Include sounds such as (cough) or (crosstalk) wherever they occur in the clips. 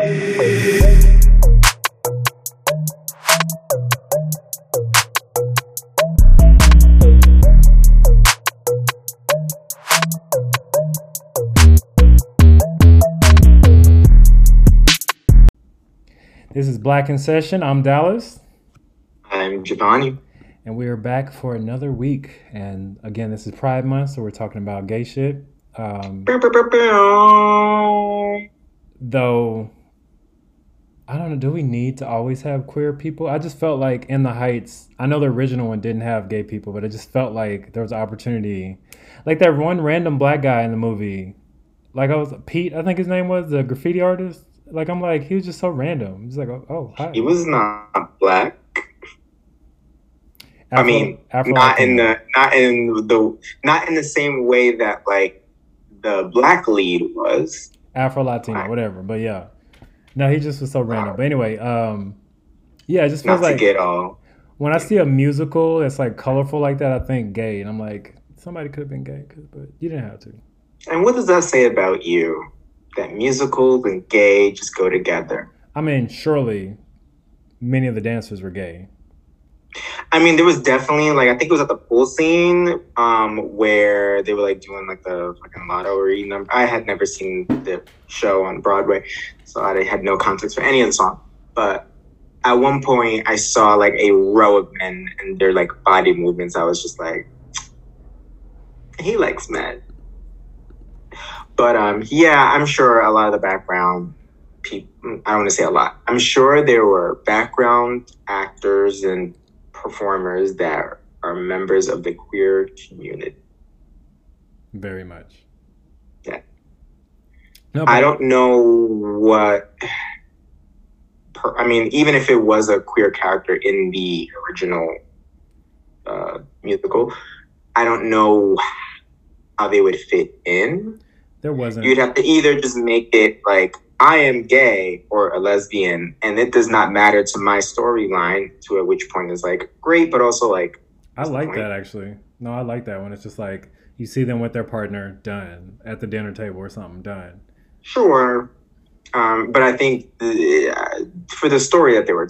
This is Black in Session. I'm Dallas. I'm Giovanni. And we are back for another week. And again, this is Pride Month, so we're talking about gay shit. Um, though, I don't know, do we need to always have queer people? I just felt like in the Heights, I know the original one didn't have gay people, but it just felt like there was opportunity. Like that one random black guy in the movie, like I was Pete, I think his name was, the graffiti artist. Like I'm like he was just so random. He's like, oh, oh hi. He was not black. Afro, I mean, Afro not in the not in the not in the same way that like the black lead was. Afro Latino, whatever. But yeah, no, he just was so random. But anyway, um, yeah, it just feels Not like get all. when I see a musical that's like colorful like that, I think gay, and I'm like, somebody could have been gay, but you didn't have to. And what does that say about you? That musicals and gay just go together. I mean, surely many of the dancers were gay. I mean, there was definitely like I think it was at the pool scene, um, where they were like doing like the fucking lottery number. I had never seen the show on Broadway, so I had no context for any of the song. But at one point, I saw like a row of men and their like body movements. I was just like, he likes men. But um, yeah, I'm sure a lot of the background people. I don't want to say a lot. I'm sure there were background actors and performers that are members of the queer community. Very much. Yeah. No, I don't know what. Per, I mean, even if it was a queer character in the original uh, musical, I don't know how they would fit in. There wasn't. You'd have to either just make it like I am gay or a lesbian, and it does not matter to my storyline. To at which point is like great, but also like I like that actually. No, I like that when it's just like you see them with their partner done at the dinner table or something done. Sure. Um, but I think uh, for the story that they were,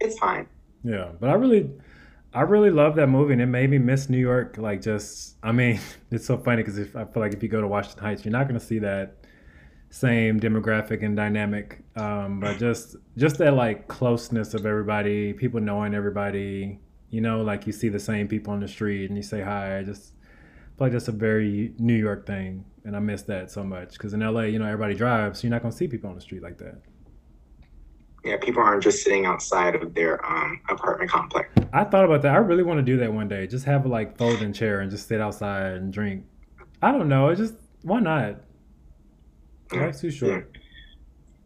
it's fine. Yeah, but I really, I really love that movie, and it made me miss New York. Like, just, I mean, (laughs) it's so funny because if I feel like if you go to Washington Heights, you're not going to see that same demographic and dynamic. Um, but just, just that like closeness of everybody, people knowing everybody. You know, like you see the same people on the street and you say hi. I just feel like that's a very New York thing, and I miss that so much because in LA, you know, everybody drives, so you're not going to see people on the street like that. Yeah, people aren't just sitting outside of their um, apartment complex. I thought about that. I really want to do that one day. Just have a like folding chair and just sit outside and drink. I don't know. It just why not? Life's too short.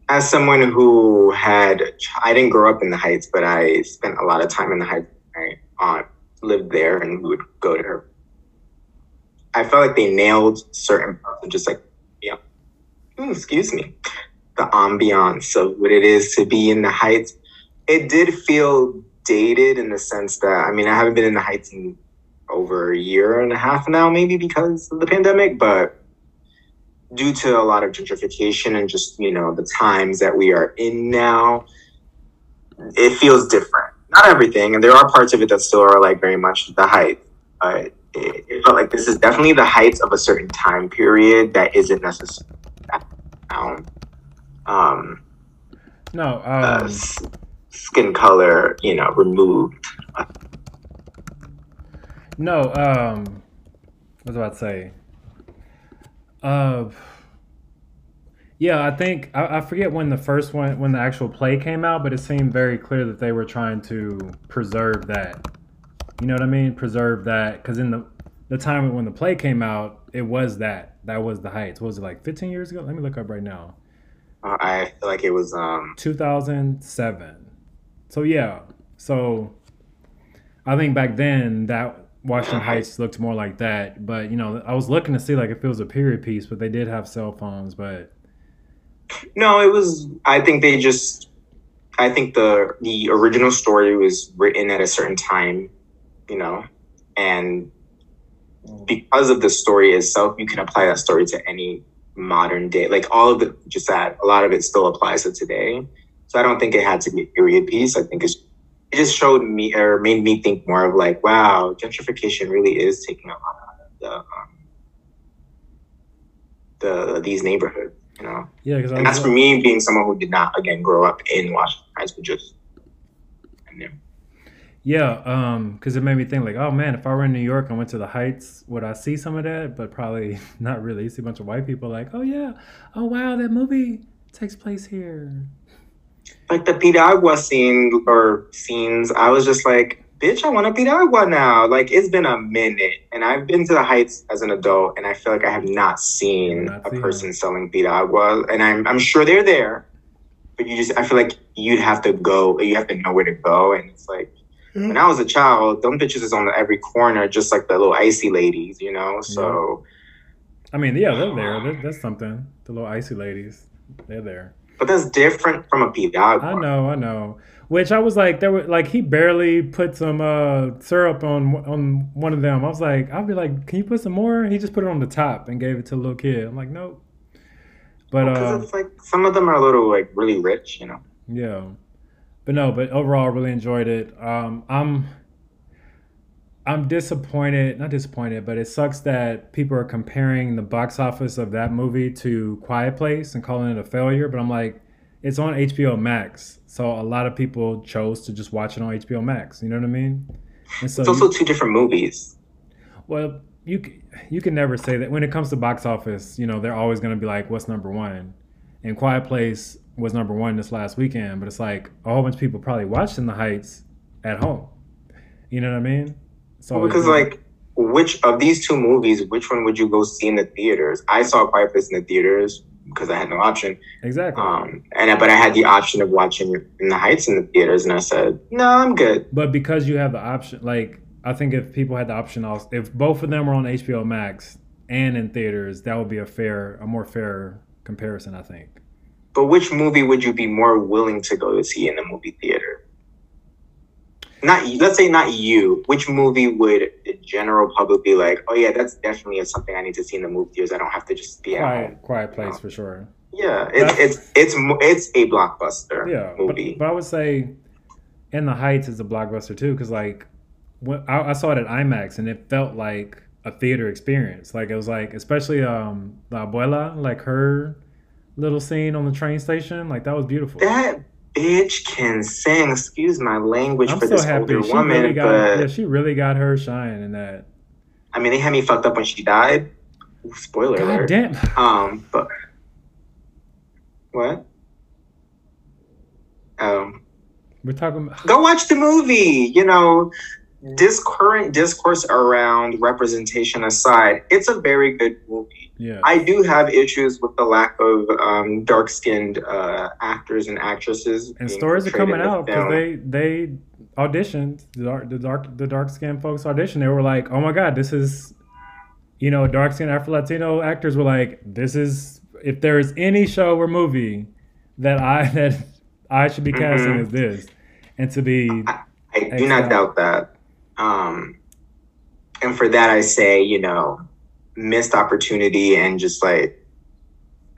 As someone who had, I didn't grow up in the Heights, but I spent a lot of time in the Heights. My aunt lived there, and we would go to her. I felt like they nailed certain parts of just like, yeah, mm, excuse me, the ambiance of what it is to be in the Heights. It did feel dated in the sense that, I mean, I haven't been in the Heights in over a year and a half now, maybe because of the pandemic, but due to a lot of gentrification and just, you know, the times that we are in now, it feels different. Not everything, and there are parts of it that still are like very much the height, but it, it felt like this is definitely the heights of a certain time period that isn't necessarily now. Um, No, uh, um, s- skin color, you know, removed. no. Um, what was I about to say? Uh, yeah, I think I, I forget when the first one, when the actual play came out, but it seemed very clear that they were trying to preserve that. You know what I mean? Preserve that because in the the time when the play came out, it was that that was the heights. What was it like 15 years ago? Let me look up right now. Uh, I feel like it was um, 2007. So yeah, so I think back then that Washington Heights looked more like that. But you know, I was looking to see like if it was a period piece, but they did have cell phones. But No, it was. I think they just. I think the the original story was written at a certain time, you know, and because of the story itself, you can apply that story to any modern day. Like all of the, just that a lot of it still applies to today. So I don't think it had to be a period piece. I think it's it just showed me or made me think more of like, wow, gentrification really is taking a lot out of the um, the these neighborhoods, you know. Yeah, because And that's for me being someone who did not again grow up in Washington Heights, but just I knew. Yeah, um, because it made me think like, oh man, if I were in New York and went to the Heights, would I see some of that? But probably (laughs) not really. You see a bunch of white people like, oh yeah, oh wow, that movie takes place here. Like the Piragua scene or scenes, I was just like, bitch, I want a Piragua now. Like it's been a minute, and I've been to the Heights as an adult, and I feel like I have not seen Not a seen person selling Piragua, and I'm I'm sure they're there, but you just I feel like you'd have to go, you have to know where to go, and it's like. Hmm. When I was a child, them bitches is on every corner, just like the little icy ladies, you know. So, I mean, yeah, they're (sighs) there. That, that's something. The little icy ladies, they're there. But that's different from a Piragua. I know, I know. Which I was like, there were like he barely put some uh syrup on on one of them. I was like, I'd be like, can you put some more? He just put it on the top and gave it to the little kid. I'm like, nope. But Because uh, it's like some of them are a little like really rich, you know. yeah, but no, but overall, I really enjoyed it. Um, I'm I'm disappointed, not disappointed, but it sucks that people are comparing the box office of that movie to Quiet Place and calling it a failure. But I'm like, it's on HBO Max, so a lot of people chose to just watch it on HBO Max. You know what I mean? And so, It's you- also two different movies. well, you you can never say that when it comes to box office. You know, they're always going to be like, "What's number one?" And Quiet Place was number one this last weekend, but it's like a whole bunch of people probably watched In the Heights at home. You know what I mean? So Well, because like, which of these two movies, which one would you go see in the theaters? I saw Quiet Place in the theaters because I had no option. exactly. Um, and but I had the option of watching In the Heights in the theaters, and I said, no, I'm good. But because you have the option, like I think if people had the option, also, if both of them were on HBO Max and in theaters, that would be a fair, a more fair comparison. I think. But which movie would you be more willing to go to see in the movie theater? Not let's say not you. Which movie would the general public be like? Oh yeah, that's definitely something I need to see in the movie theaters. I don't have to just be at home. Quiet, quiet place for sure. Yeah, it's it's it's it's a blockbuster Yeah, but, movie. but I would say, In the Heights is a blockbuster too, because like, when I, I saw it at IMAX and it felt like a theater experience. Like it was like, especially um the abuela, like her little scene on the train station, like that was beautiful. that bitch can sing. Excuse my language I'm for so this happy. older She woman, really got, but yeah, she really got her shine in that. I mean, they had me fucked up when she died. Ooh, spoiler God alert. damn. Um, but what? Um, We're talking. About, go watch the movie. You know, this current discourse around representation aside, it's a very good movie. Yeah. I do have issues with the lack of um, dark-skinned uh, actors and actresses. and stories are coming out because they they auditioned the dark the dark the dark skinned folks auditioned. They were like, oh my god, this is, you know, dark skinned Afro Latino actors were like, this is if there is any show or movie that I (laughs) that I should be casting Mhm. is this, and to be I do not doubt that. Um, and for that, I say, you know, missed opportunity and just like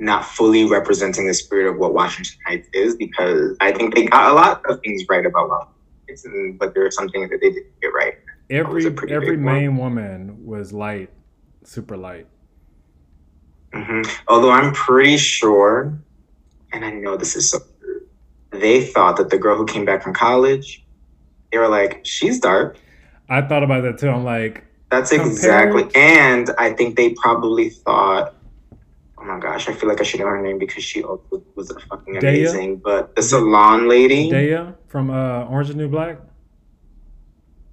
not fully representing the spirit of what Washington Heights is because I think they got a lot of things right about Washington Heights, and, but there are some things that they didn't get right. every every big one. main woman was light, super light. hmm Although I'm pretty sure, and I know this is so true, they thought that the girl who came back from college, they were like, she's dark. I thought about that too. I'm like, That's Compared- exactly, and I think they probably thought, oh my gosh, I feel like I should know her name because she was a fucking Daya? amazing. But the salon lady, Daya from uh, Orange is the New Black,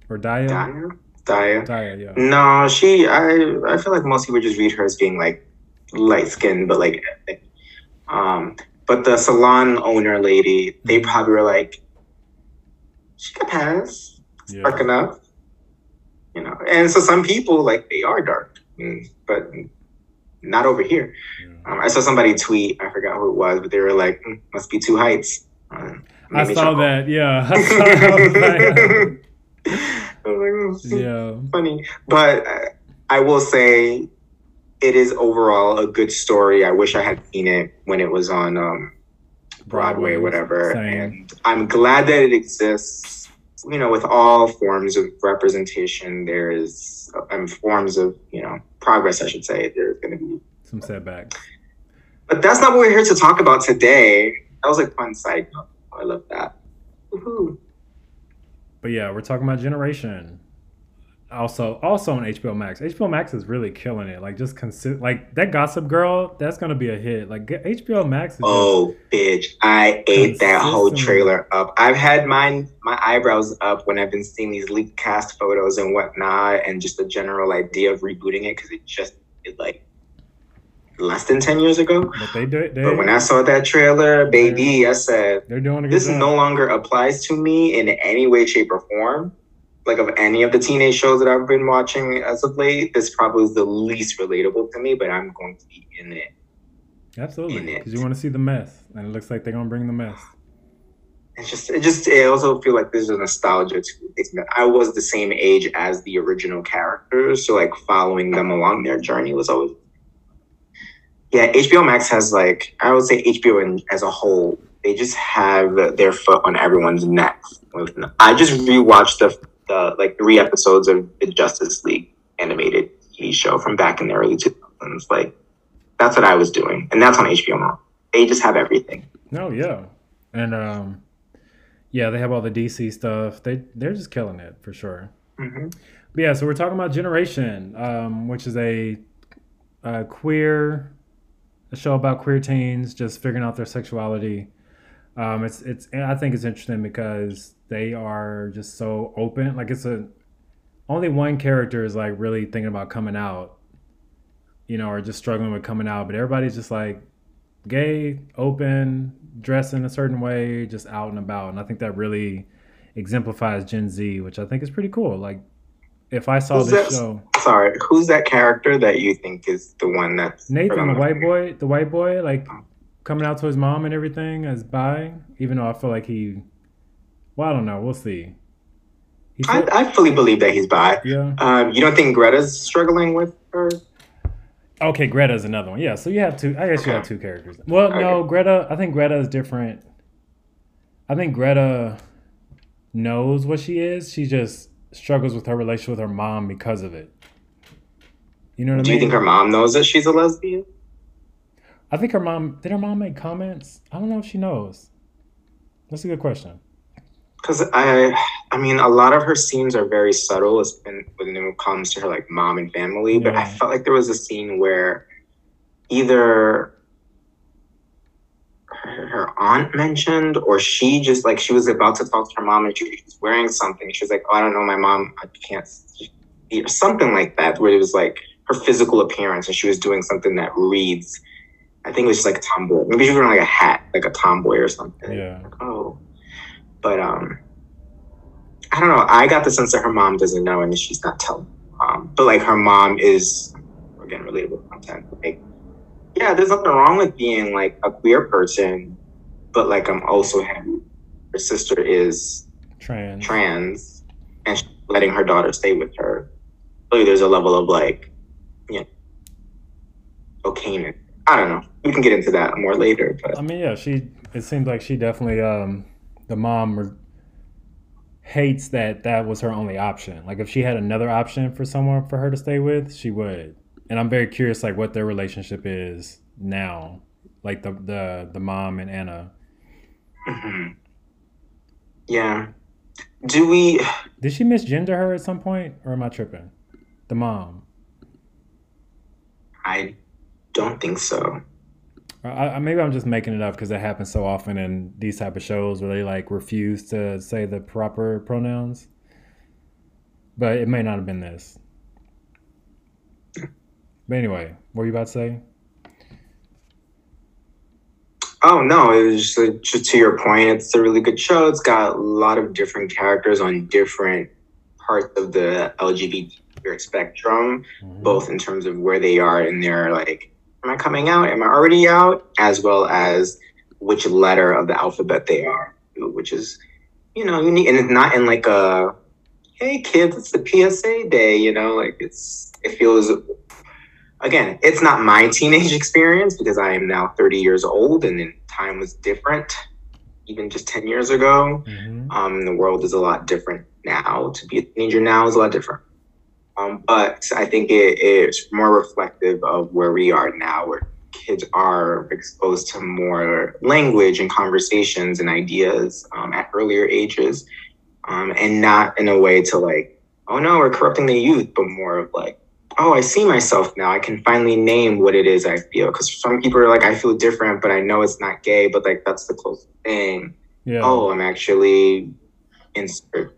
or Daya. Daya, Daya. Daya, yeah. No, she. I I feel like most people just read her as being like light skinned, but like. Um, but the salon owner lady, they Mhm. probably were like, she could pass, Yeah. You know. And so some people like they are dark, mm, but not over here. Um, I saw somebody tweet, I forgot who it was, but they were like, "Mm, must be two heights. Uh, I saw that. Yeah, (laughs) (laughs) I saw that. I was like, I was like, "Oh, yeah. funny. But I will say it is overall a good story. I wish I had seen it when it was on um, Broadway, whatever. Same. And I'm glad that it exists. You know, with all forms of representation, there is um, forms of you know progress. I should say there's going to be Some setbacks. But that's not what we're here to talk about today. That was a fun side note. I love that. Woohoo. But yeah, we're talking about Generation. Also, also on HBO Max. HBO Max is really killing it. Like just consist like that Gossip Girl. That's gonna be a hit. Like HBO Max. Is Oh, bitch. I ate that whole trailer up. I've had mine, my eyebrows up when I've been seeing these leaked cast photos and whatnot, and just the general idea of rebooting it because it just, it like less than 10 years ago. but they do it. They, But when I saw that trailer, baby, I said, they're doing this job. no longer applies to me in any way, shape, or form. Like of any of the teenage shows that I've been watching as of late, this probably is the least relatable to me, but I'm going to be in it. Absolutely, because you want to see the mess, and it looks like they're gonna bring the mess. It's just, it just, I also feel like there's a nostalgia to. I was the same age as the original characters, so like following them along their journey was always. Yeah, HBO Max has like I would say HBO in, as a whole, they just have their foot on everyone's neck. I just rewatched the, the like three episodes of the Justice League animated TV show from back in the early 2000s. Like that's what I was doing, and that's on HBO Max. They just have everything. No, yeah, and um, yeah, they have all the DC stuff. They they're just killing it for sure. hmm But yeah, so we're talking about Generation, um, which is a, a queer, a show about queer teens just figuring out their sexuality. Um, it's it's I think it's interesting because they are just so open. Like it's a only one character is like really thinking about coming out, you know, or just struggling with coming out. But everybody's just like gay, open, dressed in a certain way, just out and about. And I think that really exemplifies Gen Z, which I think is pretty cool. Like if I saw Who's this that? show, Sorry, who's that character that you think is the one that's Nathan, the white boy, the white boy, like coming out to his mom and everything as bi, even though I feel like he, well, I don't know, we'll see. I, I fully believe that he's bi. yeah. Um, you don't think Greta's struggling with her? Okay, Greta's another one. Yeah, so you have two. I guess you have two characters. Well, no, Greta. I think Greta is different. I think Greta knows what she is. She just struggles with her relationship with her mom because of it. You know what I mean? Do you think her mom knows that she's a lesbian? I think her mom did. Her mom make comments. I don't know if she knows. That's a good question. Because I, I mean, a lot of her scenes are very subtle as- when when it comes to her like mom and family. But I felt like there was a scene where either her, her aunt mentioned or she just like she was about to talk to her mom and she was wearing something. She was like, "Oh, I don't know, my mom, I can't," see," or something like that. Where it was like her physical appearance and she was doing something that reads. I think it was just like a tomboy. Maybe she was wearing like a hat, like a tomboy or something Yeah. oh but um i don't know i got the sense that her mom doesn't know and she's not telling um but like her mom is again relatable content like yeah there's nothing wrong with being like a queer person but like i'm also happy her sister is Trans. trans and she's letting her daughter stay with her clearly there's a level of like you know okayness i don't know we can get into that more later but I mean, yeah, she. It seems like she definitely, um, the mom re- hates that that was her only option. Like, if she had another option for someone for her to stay with, she would. And I'm very curious, like, what their relationship is now, like the the the mom and Anna. Mhm. Yeah. Do we? (sighs) Did she misgender her at some point, or am I tripping? The mom. I don't think so. I, I, maybe I'm just making it up because it happens so often in these type of shows where they like refuse to say the proper pronouns. But it may not have been this. But anyway, what were you about to say? Oh no, it was just, uh, just to your point. It's a really good show. It's got a lot of different characters on different parts of the LGBT spectrum, Mhm. both in terms of where they are in their like, am I coming out? Am I already out? As well as which letter of the alphabet they are, which is, you know, unique, and it's not in like a, hey kids, it's the PSA day. You know, like it's it feels again, it's not my teenage (laughs) experience because I am now 30 years old and then time was different even just 10 years ago. Mm-hmm. Um, the world is a lot different now. To be a teenager now is a lot different. Um, but I think it is more reflective of where we are now, where kids are exposed to more language and conversations and ideas um, at earlier ages, um, and not in a way to like, oh no, we're corrupting the youth, but more of like, oh, I see myself now. I can finally name what it is I feel. Because some people are like, I feel different, but I know it's not gay, but like that's the closest thing. Yeah. Oh, I'm actually insert,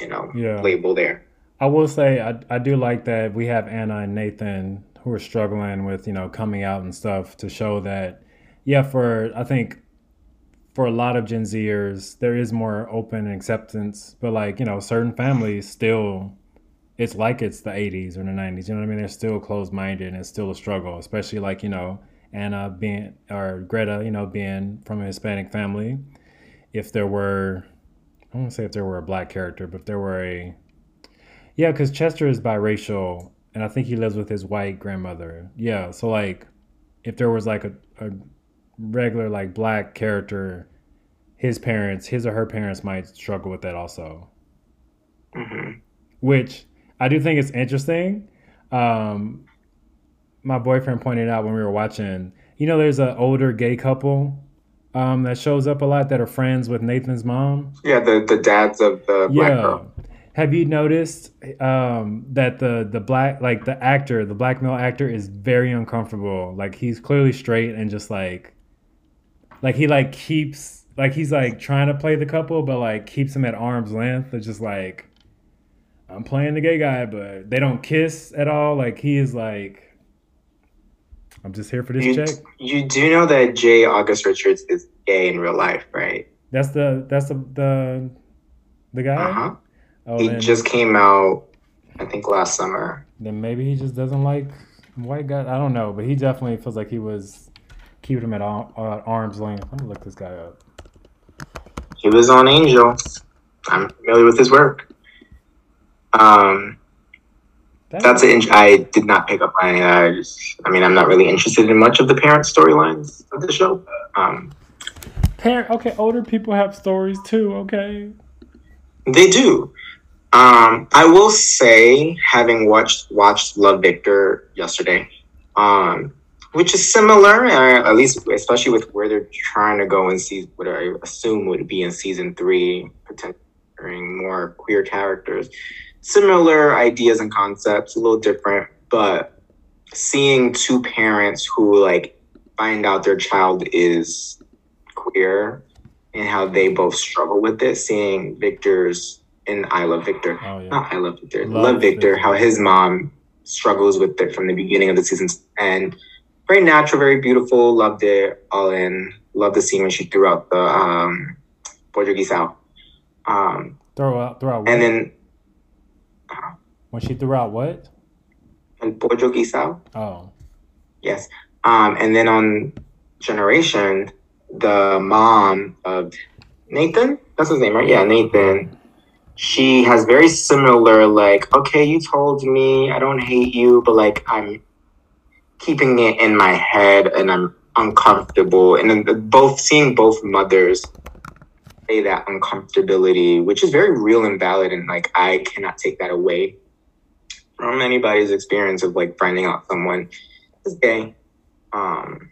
you know, yeah. label there. I will say I, I do like that we have Anna and Nathan who are struggling with, you know, coming out and stuff to show that, yeah, for I think for a lot of Gen Zers, there is more open acceptance, but like, you know, certain families still it's like it's the 80s or the 90s. You know what I mean? They're still closed minded and it's still a struggle, especially like, you know, Anna being, or Greta, you know, being from a Hispanic family. If there were, I don't want to say if there were a black character, but if there were a, yeah, because Chester is biracial and I think he lives with his white grandmother. Yeah. So, like, if there was like a, a regular, like, black character, his parents, his or her parents might struggle with that also. Mm-hmm. Which I do think it's interesting. Um, my boyfriend pointed out when we were watching, you know, there's an older gay couple um, that shows up a lot that are friends with Nathan's mom. Yeah, the, the dads of the black yeah. girl. Have you noticed um, that the the black like the actor, the black male actor, is very uncomfortable? Like he's clearly straight and just like, like he like keeps like he's like trying to play the couple, but like keeps him at arm's length. It's just like I'm playing the gay guy, but they don't kiss at all. Like he is like, I'm just here for this you, check. You do know that J. August Richards is gay in real life, right? That's the that's the the, the guy. Uh-huh. Oh, then, just came out, I think, last summer. Then maybe he just doesn't like white guys. I don't know, but he definitely feels like he was keeping him at arm's length. I'm gonna look this guy up. He was on Angel. I'm familiar with his work. Um, that's an. I did not pick up on. I just. I mean, I'm not really interested in much of the parent storylines of the show. Um, parent. Okay, older people have stories too. Okay. They do. Um, I will say, having watched watched Love Victor yesterday, um, which is similar, uh, at least especially with where they're trying to go in season, what I assume would be in season three, potentially more queer characters. Similar ideas and concepts, a little different, but seeing two parents who like find out their child is queer and how they both struggle with it, seeing Victor's and I love Victor. Oh, yeah. Not I love Victor. Love, love Victor, Victor, how his mom struggles with it from the beginning of the season and very natural, very beautiful, loved it all in. Loved the scene when she threw out the um Portuguese out. Um throw out throw out and then when she threw out what? And Pollo Guisao. Oh. Yes. Um, and then on Generation, the mom of Nathan, that's his name, right? Yeah, Nathan. She has very similar, like, okay, you told me I don't hate you, but like I'm keeping it in my head and I'm uncomfortable. And then both seeing both mothers say that uncomfortability, which is very real and valid, and like I cannot take that away from anybody's experience of like finding out someone is gay. Um,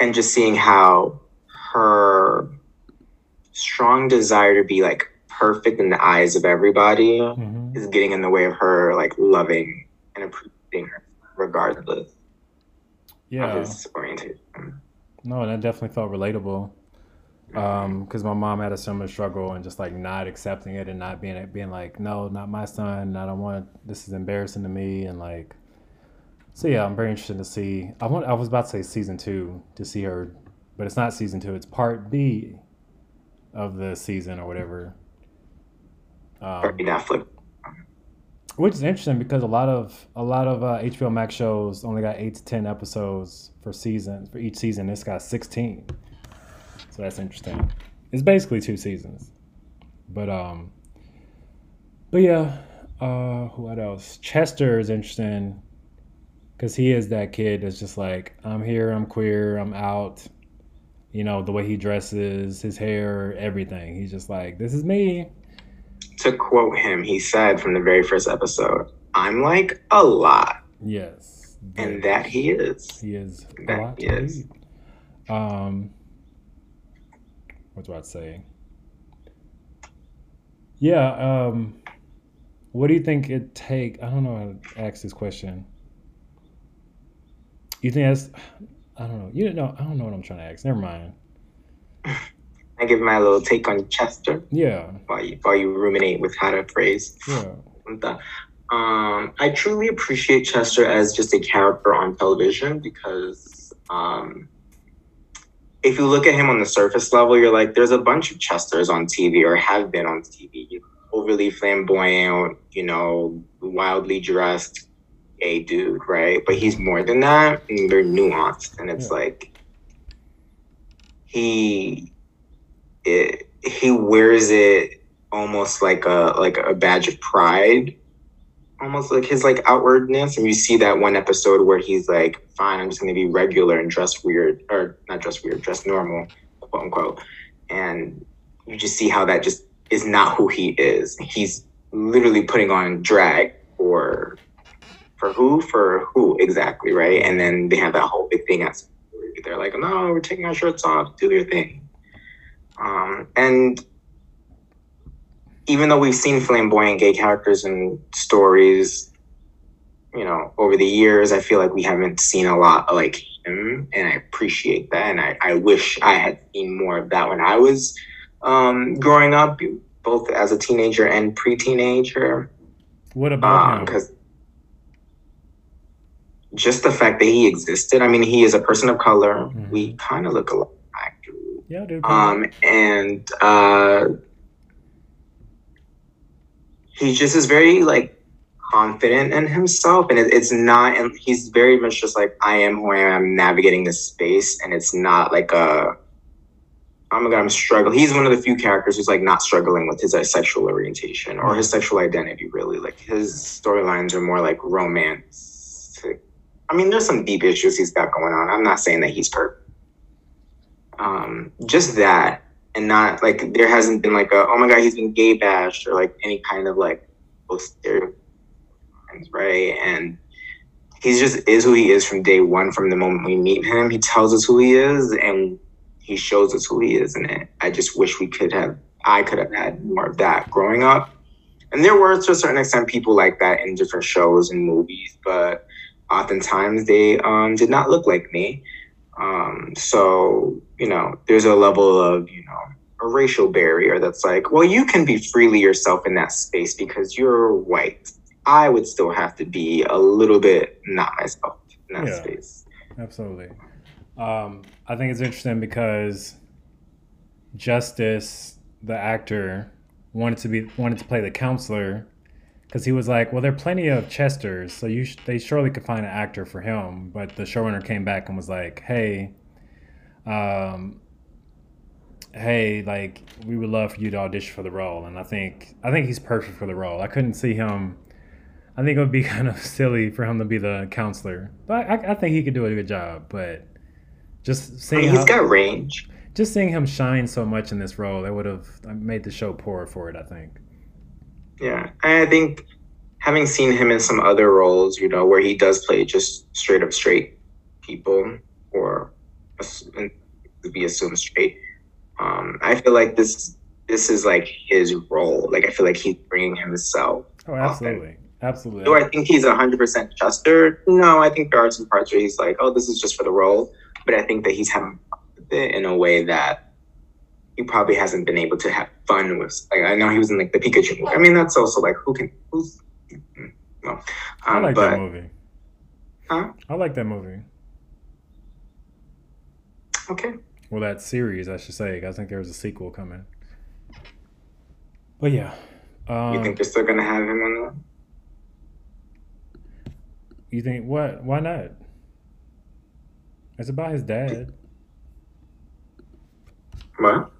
and just seeing how her strong desire to be like perfect in the eyes of everybody mm-hmm. is getting in the way of her like loving and appreciating her regardless yeah. of his orientation. No, and I definitely felt relatable because um, my mom had a similar struggle and just like not accepting it and not being being like, no, not my son. I don't want. This is embarrassing to me. And like, so yeah, I'm very interested to see. I want. I was about to say season two to see her, but it's not season two. It's part B of the season or whatever. Um, Netflix. Which is interesting because a lot of a lot of uh, HBO Max shows only got eight to ten episodes for season for each season. This got sixteen. So that's interesting. It's basically two seasons. But um but yeah, uh what else? Chester is interesting because he is that kid that's just like, I'm here, I'm queer, I'm out. You know, the way he dresses, his hair, everything. He's just like, this is me. To quote him, he said from the very first episode, I'm like a lot. Yes. And that he is. He is a That lot he is. Um, what do I say? Yeah. Um, what do you think it take? I don't know how to ask this question. You think that's? I don't know. You don't know. I don't know what I'm trying to ask. Never mind. (laughs) I give my little take on Chester Yeah. while you, while you ruminate with how to phrase Yeah. Um, I truly appreciate Chester as just a character on television because um, if you look at him on the surface level, you're like, there's a bunch of Chesters on TV or have been on TV. Overly flamboyant, you know, wildly dressed gay dude, right? But he's more than that, and they're nuanced, and it's Yeah. like he it, he wears it almost like a like a badge of pride. Almost like his like outwardness. And you see that one episode where he's like fine i'm just going to be regular and dress weird or not dress weird dress normal quote unquote. And you just see how that just is not who he is. He's literally putting on drag for for who? For who exactly right? And then they have that whole big thing at they're like no we're taking our shirts off. Do your thing um and even though we've seen flamboyant gay characters and stories, you know, over the years, I feel like we haven't seen a lot like him, and I appreciate that. And I, I wish I had seen more of that when I was um, growing up, both as a teenager and pre-teenager. What about him? Because just the fact that he existed. I mean, he is a person of color. Mhm. We kind of look alike. Yeah, dude. Um, and uh, he just is very like confident in himself, and it, it's not. And he's very much just like I am who I am. I'm navigating this space, and it's not like a. Oh my god, I'm struggling. He's one of the few characters who's like not struggling with his uh, sexual orientation or his sexual identity. Really, like his storylines are more like romance. I mean, there's some deep issues he's got going on. I'm not saying that he's perfect. Um, just that, and not like there hasn't been like a oh my god he's been gay bashed or like any kind of like stereotypes, right? And he just is who he is from day one. From the moment we meet him, he tells us who he is and he shows us who he is. And it, I just wish we could have, I could have had more of that growing up. And there were to a certain extent people like that in different shows and movies, but oftentimes they um, did not look like me. Um, so, you know, there's a level of, you know, a racial barrier that's like, well, you can be freely yourself in that space because you're white. I would still have to be a little bit not myself in that Yeah. space. Absolutely. Um, I think it's interesting because Justice, the actor, wanted to be wanted to play the counselor because he was like, "Well, there are plenty of Chesters, so you sh- they surely could find an actor for him." But the showrunner came back and was like, "Hey, um, hey, like we would love for you to audition for the role." And I think I think he's perfect for the role. I couldn't see him. I think it would be (laughs) kind of silly for him to be the counselor, but I, I think he could do a good job. But just I seeing mean, how, he's got range. just seeing him shine so much in this role, it would have made the show poor for it. I think. Yeah. I think having seen him in some other roles, you know, where he does play just straight up straight people or to be assumed straight, um, I feel like this this is like his role. Like I feel like he's bringing himself. Oh, absolutely, absolutely. Do I think he's hundred percent Chester? No, I think there are some parts where he's like, oh, this is just for the role. But I think that he's having fun with it in a way that he probably hasn't been able to have fun with. Like I know he was in like the Pikachu movie. I mean, that's also like who can who's no. I Um, like but that movie. Huh? I like that movie. okay, Well, that series, I should say. I think there's a sequel coming. But yeah, um, you think they're still gonna have him on the you think what? Why not? It's about his dad. what?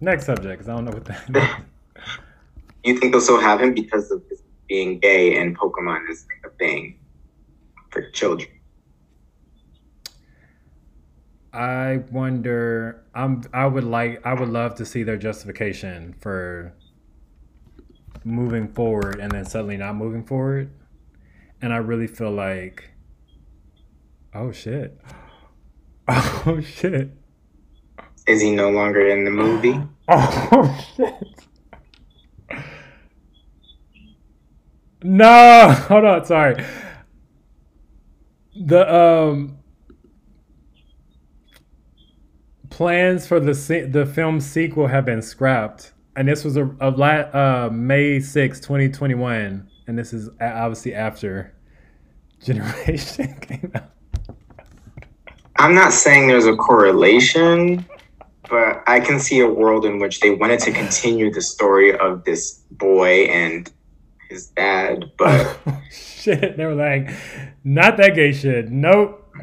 Next subject, because I don't know what that. (laughs) You think they'll still have him because of his being gay and Pokemon is like a thing? for children. I wonder. I'm. I would like. I would love to see their justification for moving forward and then suddenly not moving forward. And I really feel like. Oh shit. (laughs) Oh shit. Is he no longer in the movie? (laughs) Oh shit. No, hold on, sorry. The um plans for the se- the film sequel have been scrapped, and this was a, a la- uh, May 6, 2021, and this is a- obviously after (laughs) Generation came out. I'm not saying there's a correlation, but I can see a world in which they wanted to continue the story of this boy and his dad, but (laughs) shit, they were like, not that gay shit. Nope. (laughs)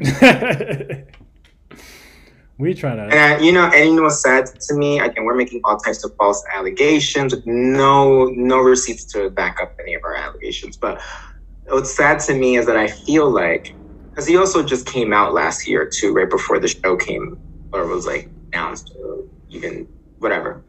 we trying to. and you know, and you know what's sad to me? Again, we're making all types of false allegations with no no receipts to back up any of our allegations. But what's sad to me is that I feel like because he also just came out last year too, right before the show came or was like announced or even whatever.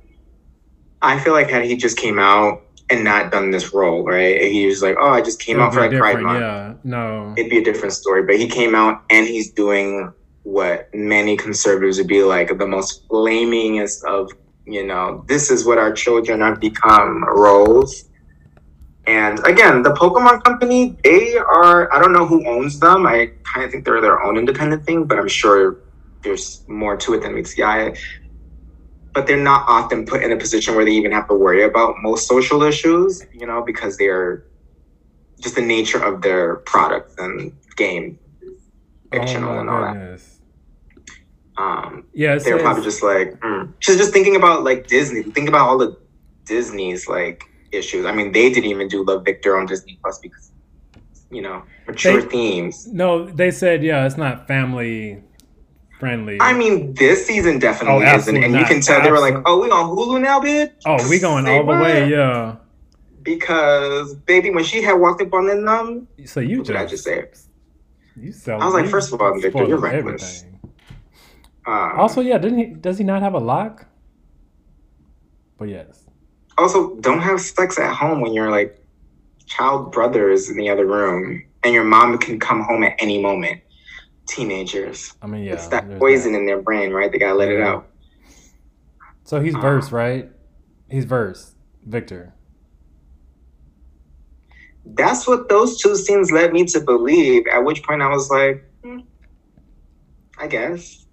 I feel like had he just came out and not done this role, right? He was like, "Oh, I just came out for like Pride Month." Yeah, no. It'd be a different story. But he came out and he's doing what many conservatives would be like the most flamingest of, you know, this is what our children have become roles. And again, the Pokemon Company, they are, I don't know who owns them. I kind of think they're their own independent thing, but I'm sure there's more to it than meets the eye. But they're not often put in a position where they even have to worry about most social issues, you know, because they're just the nature of their product and game, fictional oh and all that. goodness. Um, Yeah, they're probably just like, mm. she's just thinking about like Disney. Think about all the Disney's like issues. I mean, they didn't even do Love Victor on Disney Plus because, you know, mature They- themes. No, they said yeah, it's not family friendly. I mean, this season definitely Oh, isn't, absolutely and you can tell they were like, "Oh, we on Hulu now, bitch." oh, we going Say all the way, yeah. Because baby, when she had walked up on them, So you what did I just just say? you sell. I was like, first of all, Victor, you're reckless. Um, Also, yeah, didn't he? Does he not have a lock? But yes. also, don't have sex at home when your like child brother is in the other room, and your mom can come home at any moment. Teenagers. I mean, yeah. it's that poison in their brain, right? They gotta let it out. So he's Uh, verse, right? He's verse, Victor. That's what those two scenes led me to believe. At which point I was like, hmm, I guess.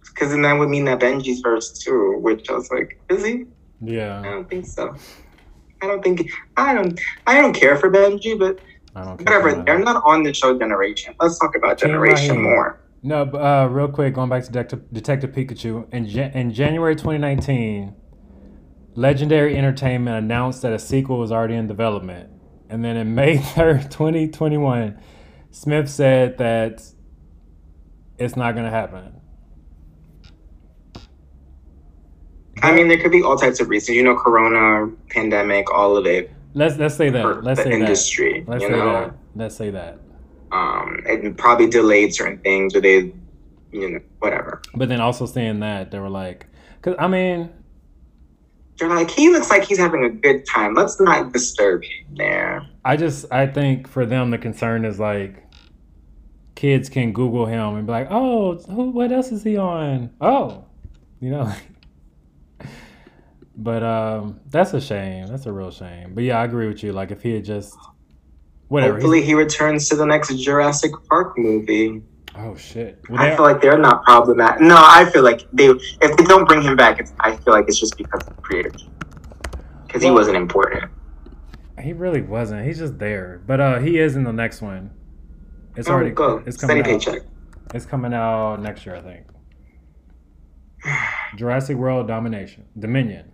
Because then that would mean that Benji's verse too, which I was like, is he? Yeah, I don't think so. I don't think I don't I don't care for Benji, but I don't care. whatever. They're not on the show Generation. Let's talk about Generation Raheem. more. No, but uh, real quick, going back to Detective, Detective Pikachu. In, Jan- in January 2019, Legendary Entertainment announced that a sequel was already in development. And then in (laughs) May 3rd, 2021, Smith said that it's not going to happen. I mean, there could be all types of reasons. You know, Corona, pandemic, all of it Let's let's say that. Let's the say industry. that. Let's you say know, that. Let's say that. um, it probably delayed certain things, or they, you know, whatever. But then also saying that they were like, because I mean, They're like, he looks like he's having a good time. Let's not disturb him there. I just I think for them the concern is like kids can Google him and be like, oh, who, what else is he on? Oh, you know. (laughs) but um, that's a shame. That's a real shame. But yeah, I agree with you. Like if he had just whatever. Hopefully, he returns to the next Jurassic Park movie. oh shit. Well, I feel like they're not problematic. No, I feel like they if they don't bring him back, it's, I feel like it's just because of the creators. Because he wasn't important. he really wasn't. He's just there. But uh, he is in the next one. It's Oh, already go. it's Steady coming out. paycheck. It's coming out next year, I think. (sighs) Jurassic World Domination, Dominion.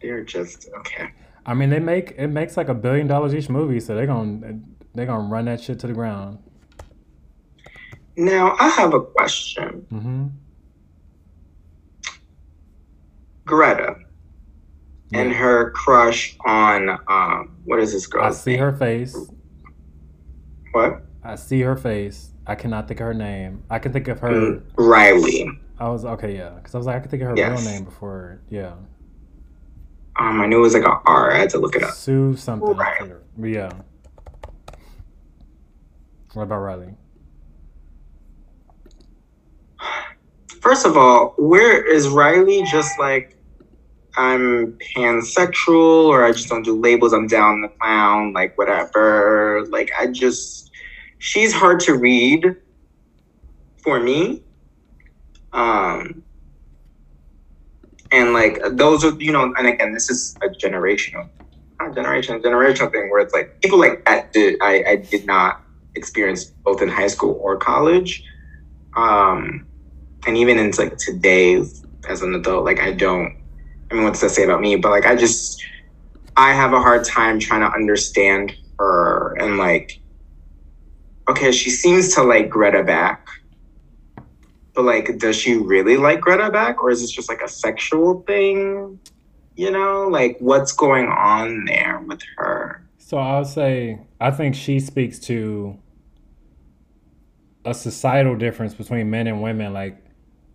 They're just okay. I mean, they make it makes like a billion dollars each movie, so they're gonna they're gonna run that shit to the ground. Now I have a question, Mm-hmm. Greta, and her crush on um, what is this girl? I see name? her face. What? I see her face. I cannot think of her name. I can think of her. Mm, Riley. I was okay, yeah, because I was like, I could think of her Yes. real name before. Yeah, Um, I knew it was like a R. I had to look it up. Sue something. Right. yeah. What about Riley? First of all, where is Riley just like I'm pansexual or I just don't do labels, I'm down the clown, like whatever. Like I just she's hard to read for me. Um and like those are you know, and again this is a generational not generation, generational thing where it's like people like that did I, I did not experience both in high school or college. Um and even in like today as an adult, like I don't. I mean, what's that say about me? But like, I just, I have a hard time trying to understand her and like, okay, she seems to like Greta back, but like, does she really like Greta back, or is this just like a sexual thing? You know, like what's going on there with her? So I'll say I think she speaks to a societal difference between men and women. Like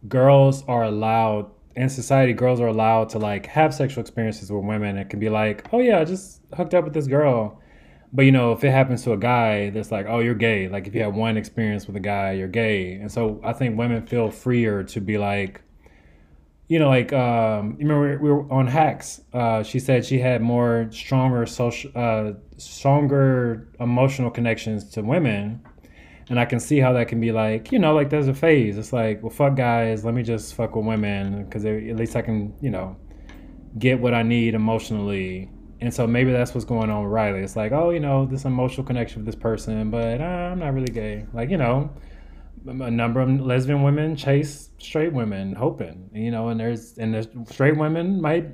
girls are allowed in society, girls are allowed to like have sexual experiences with women. It can be like, oh yeah, I just hooked up with this girl. But you know, if it happens to a guy, that's like, oh, you're gay. Like if you have one experience with a guy, you're gay. And so I think women feel freer to be like, you know, like um, you remember we were on Hacks. Uh, she said she had more stronger social, uh, stronger emotional connections to women, and I can see how that can be like, you know, like there's a phase. It's like, well, fuck guys, let me just fuck with women because at least I can, you know, get what I need emotionally. And so maybe that's what's going on with Riley. It's like, oh, you know, this emotional connection with this person, but uh, I'm not really gay. Like, you know, a number of lesbian women chase straight women hoping you know and there's and there's straight women might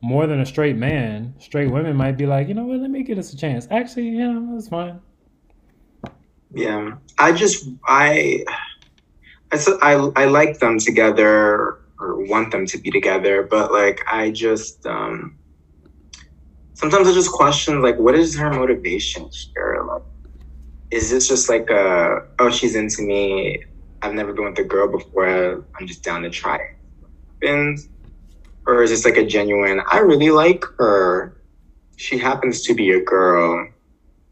more than a straight man straight women might be like you know what let me give this a chance actually you know it's fine Yeah, I just I I I like them together or want them to be together, but like I just um sometimes I just question like what is her motivation here? Like is this just like a oh she's into me, I've never been with a girl before, I'm just down to try it. And or is this like a genuine I really like her. She happens to be a girl.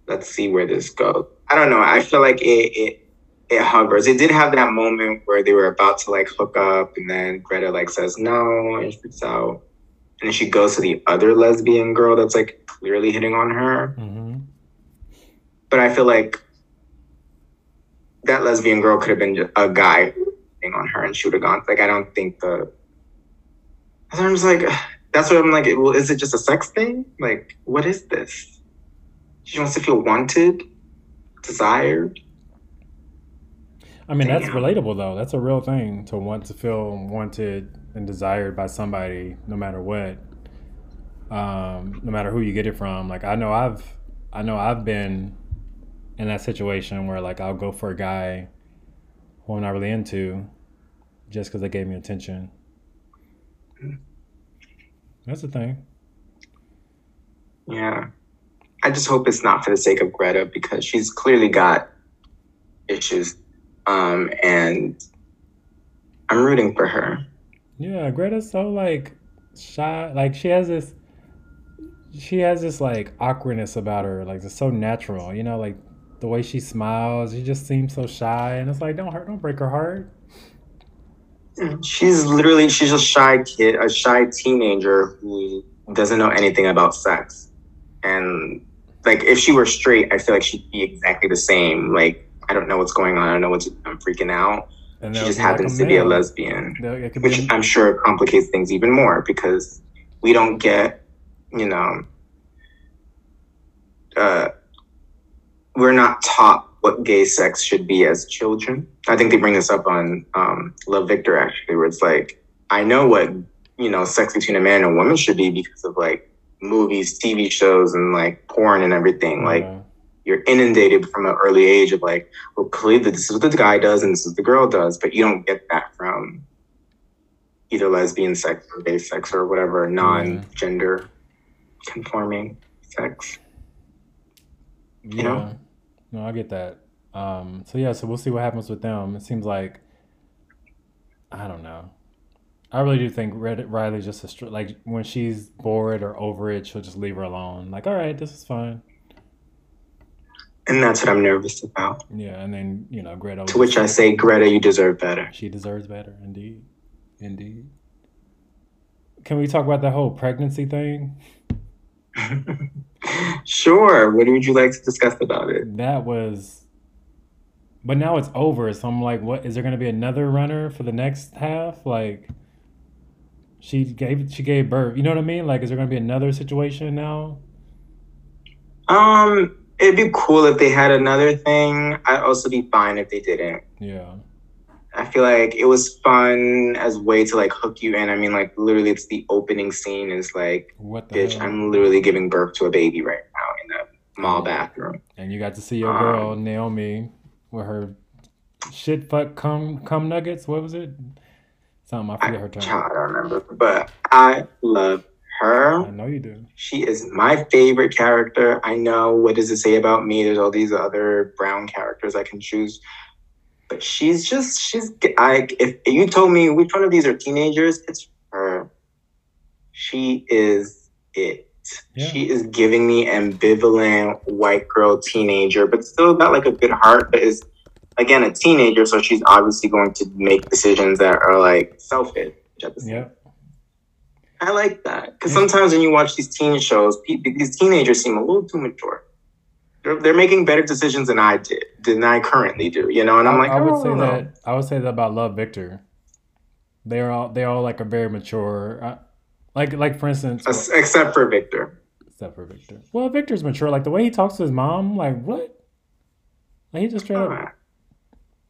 Let's see where this goes. I don't know. I feel like it it it hovers. It did have that moment where they were about to like hook up, and then Greta like says no, and freaks out, and she goes to the other lesbian girl that's like clearly hitting on her. mm-hmm. But I feel like that lesbian girl could have been a guy hitting on her, and she would have gone. Like I don't think the. I'm just like, that's what I'm like. Well, is it just a sex thing? Like, what is this? She wants to feel wanted, desired. i mean that's relatable though that's a real thing to want to feel wanted and desired by somebody no matter what um, no matter who you get it from like i know i've i know i've been in that situation where like i'll go for a guy who i'm not really into just because they gave me attention that's the thing Yeah. I just hope it's not for the sake of Greta because she's clearly got issues. Um, and I'm rooting for her. Yeah, Greta's so like shy. Like she has this, she has this like awkwardness about her. Like it's so natural, you know. Like the way she smiles, she just seems so shy, and it's like don't hurt, don't break her heart. She's literally she's a shy kid, a shy teenager who doesn't know anything about sex. And like if she were straight, I feel like she'd be exactly the same. Like I don't know what's going on. I don't know what's I'm freaking out. And She just like happens to be a lesbian. They'll- It could which I'm sure complicates things even more because we don't get, you know, uh, we're not taught what gay sex should be as children. I think they bring this up on um, Love Victor actually, where it's like, I know what you know sex between a man and a woman should be because of like movies, TV shows, and like porn and everything. Like you're inundated from an early age of like, well, clearly this is what the guy does and this is what the girl does, but you don't get that from either lesbian sex or gay sex or whatever non-gender conforming sex. yeah. know? No, I get that. Um, so yeah, so we'll see what happens with them. It seems like I don't know. I really do think Riley's just a str- like when she's bored or over it, she'll just leave her alone. Like, all right, this is fine. And that's what I'm nervous about. Yeah, and then you know Greta. To which I say, Greta, you deserve better. She deserves better, indeed, indeed. Can we talk about the whole pregnancy thing? (laughs) sure. What would you like to discuss about it? That was, but now it's over. So I'm like, what is there going to be another runner for the next half? Like, she gave she gave birth. You know what I mean? Like, is there going to be another situation now? Um, it'd be cool if they had another thing. I'd also be fine if they didn't. Yeah. I feel like it was fun as way to like hook you in. I mean, like literally, it's the opening scene is like, what bitch, hell? I'm literally giving birth to a baby right now in the mall bathroom. And you got to see your um, girl Naomi with her shit fuck cum cum nuggets. What was it? Something I forget her term. I don't remember, but I love her. I know you do. She is my favorite character. I know. What does it say about me? There's all these other brown characters I can choose but she's just she's I if you told me which one of these are teenagers, it's her. She is it. Yeah. She is giving me ambivalent white girl teenager, but still got like a good heart, but is again a teenager, so she's obviously going to make decisions that are like selfish. Yeah. I like that because sometimes when you watch these teen shows, these teenagers seem a little too mature they're, they're making better decisions than I did, than I currently do. You know, and I'm like, I would oh, say that I would say that about Love Victor. They are all they all like a very mature, uh, like like for instance, except for Victor. Except for Victor. Well, Victor's mature. Like the way he talks to his mom, like what? Like he just straight up. Right.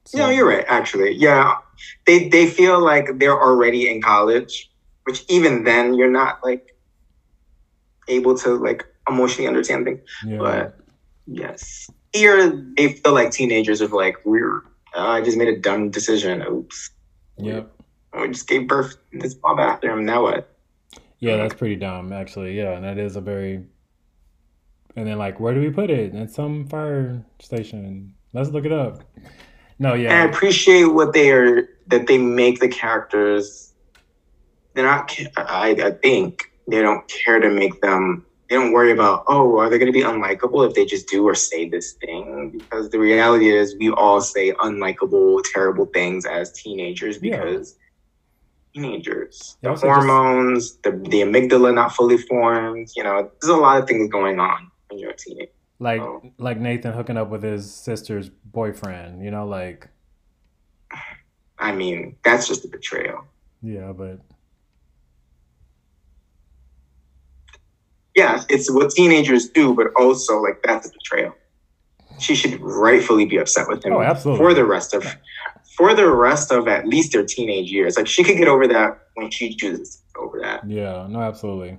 So. Yeah, you're right. Actually, yeah, they they feel like they're already in college, which even then you're not like able to like emotionally understand things. Yeah. But Yes. Here they feel like teenagers are like, we're uh, I just made a dumb decision. Oops. Yep. We just gave birth in this small bathroom. Now what? Yeah, that's pretty dumb, actually. Yeah, and that is a very. And then, like, where do we put it? At some fire station. Let's look it up. No, yeah. And I appreciate what they are that they make the characters. They're not. I I think they don't care to make them they don't worry about, oh, are they going to be unlikable if they just do or say this thing? Because the reality is, we all say unlikable, terrible things as teenagers because yeah. teenagers, the hormones, just... the, the amygdala not fully formed. You know, there's a lot of things going on when you're a teenager. Like, so, like Nathan hooking up with his sister's boyfriend. You know, like. (sighs) I mean, that's just a betrayal. Yeah, but yeah, it's what teenagers do, but also like that's a betrayal. She should rightfully be upset with him oh, for the rest of for the rest of at least their teenage years. Like she could get over that when she chooses over that. Yeah, no, absolutely.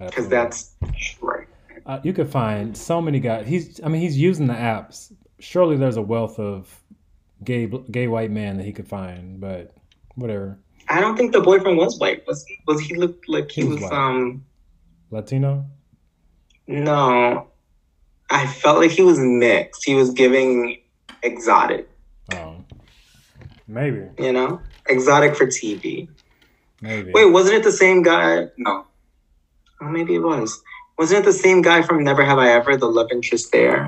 Because that's right. Uh, you could find so many guys. He's, I mean, he's using the apps. Surely there's a wealth of gay, gay white man that he could find, but whatever. I don't think the boyfriend was white. Was was he looked like he, he was, was um Latino? No. I felt like he was mixed. He was giving exotic. Oh. Maybe. You know? Exotic for TV. Maybe. Wait, wasn't it the same guy? No. Oh, maybe it was. Wasn't it the same guy from Never Have I Ever, the love interest there?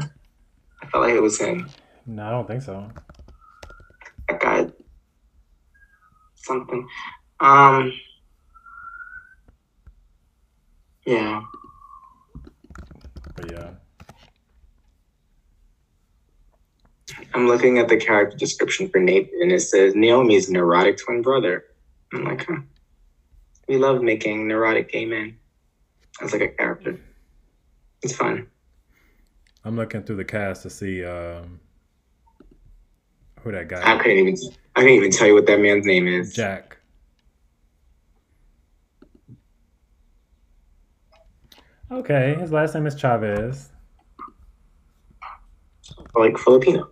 I felt like it was him. No, I don't think so. That guy. Something. Um. Yeah. But yeah. I'm looking at the character description for Nate, and it says Naomi's neurotic twin brother. I'm like, huh. We love making neurotic gay men as like a character. It's fun. I'm looking through the cast to see um, who that guy. I couldn't even. I can't even tell you what that man's name is. Jack. Okay, his last name is Chavez. Like Filipino.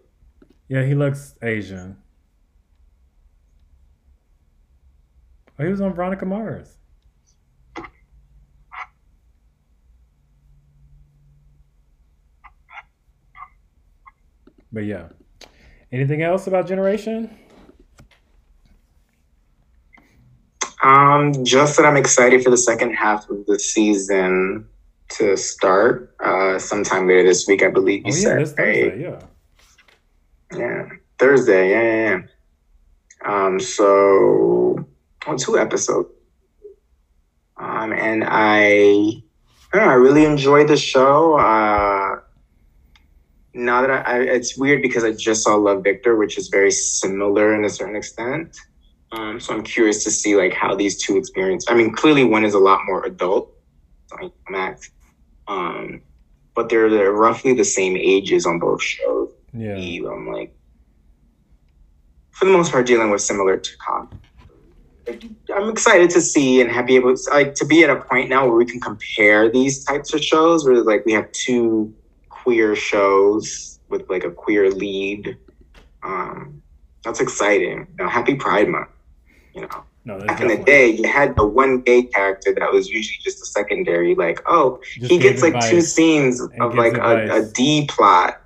Yeah, he looks Asian. Oh, he was on Veronica Mars. But yeah. Anything else about Generation? Um, just that I'm excited for the second half of the season to start uh, sometime later this week. I believe you oh yeah, said. Thursday. Yeah. Yeah, Thursday. Yeah, yeah, yeah. Um, so oh, two episodes. Um, and I, I, know, I really enjoyed the show. Uh, now that I, I, it's weird because I just saw Love Victor, which is very similar in a certain extent. Um, so I'm curious to see like how these two experience. I mean, clearly one is a lot more adult, like Max, um, but they're, they're roughly the same ages on both shows. Yeah. I'm like, for the most part, dealing with similar to com. I'm excited to see and have be able to, like to be at a point now where we can compare these types of shows where like we have two queer shows with like a queer lead. Um, that's exciting. You know, happy Pride Month. You know, No, back in the day, you had the one gay character that was usually just a secondary. Like, oh, Just he gets like two scenes of like a, a. D plot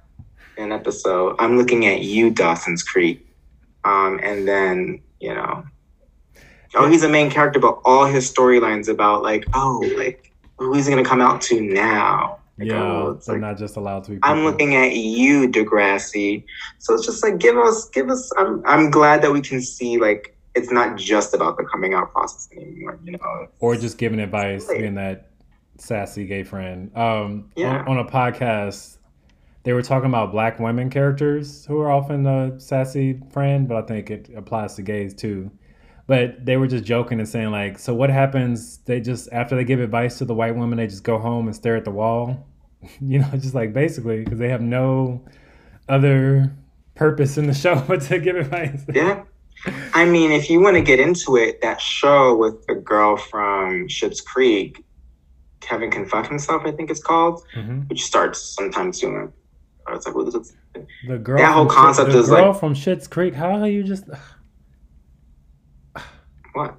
in an episode. I'm looking at you, Dawson's Creek. Um, and then, you know, oh, he's a main character, but all his storylines about like, oh, like, who is he going to come out to now? Like, Yeah, oh, it's like, not just allowed to be. I'm looking at you, Degrassi. So it's just like, give us, give us, I'm, I'm glad that we can see like, it's not just about the coming out process anymore, you know? or just giving advice, Right. being that sassy gay friend. Um, Yeah. on, on a podcast, they were talking about black women characters who are often a sassy friend, but I think it applies to gays too. But they were just joking and saying like, so what happens? They just after they give advice to the white women, they just go home and stare at the wall, (laughs) you know, just like basically because they have no other purpose in the show (laughs) but to give advice. Yeah. I mean, if you want to get into it, that show with the girl from Schitt's Creek, Kevin Can Fuck Himself, I think it's called, Mhm. which starts sometime soon. I was like, what is? The girl, That whole concept the is girl like- from Schitt's Creek. How are you just? (sighs) What?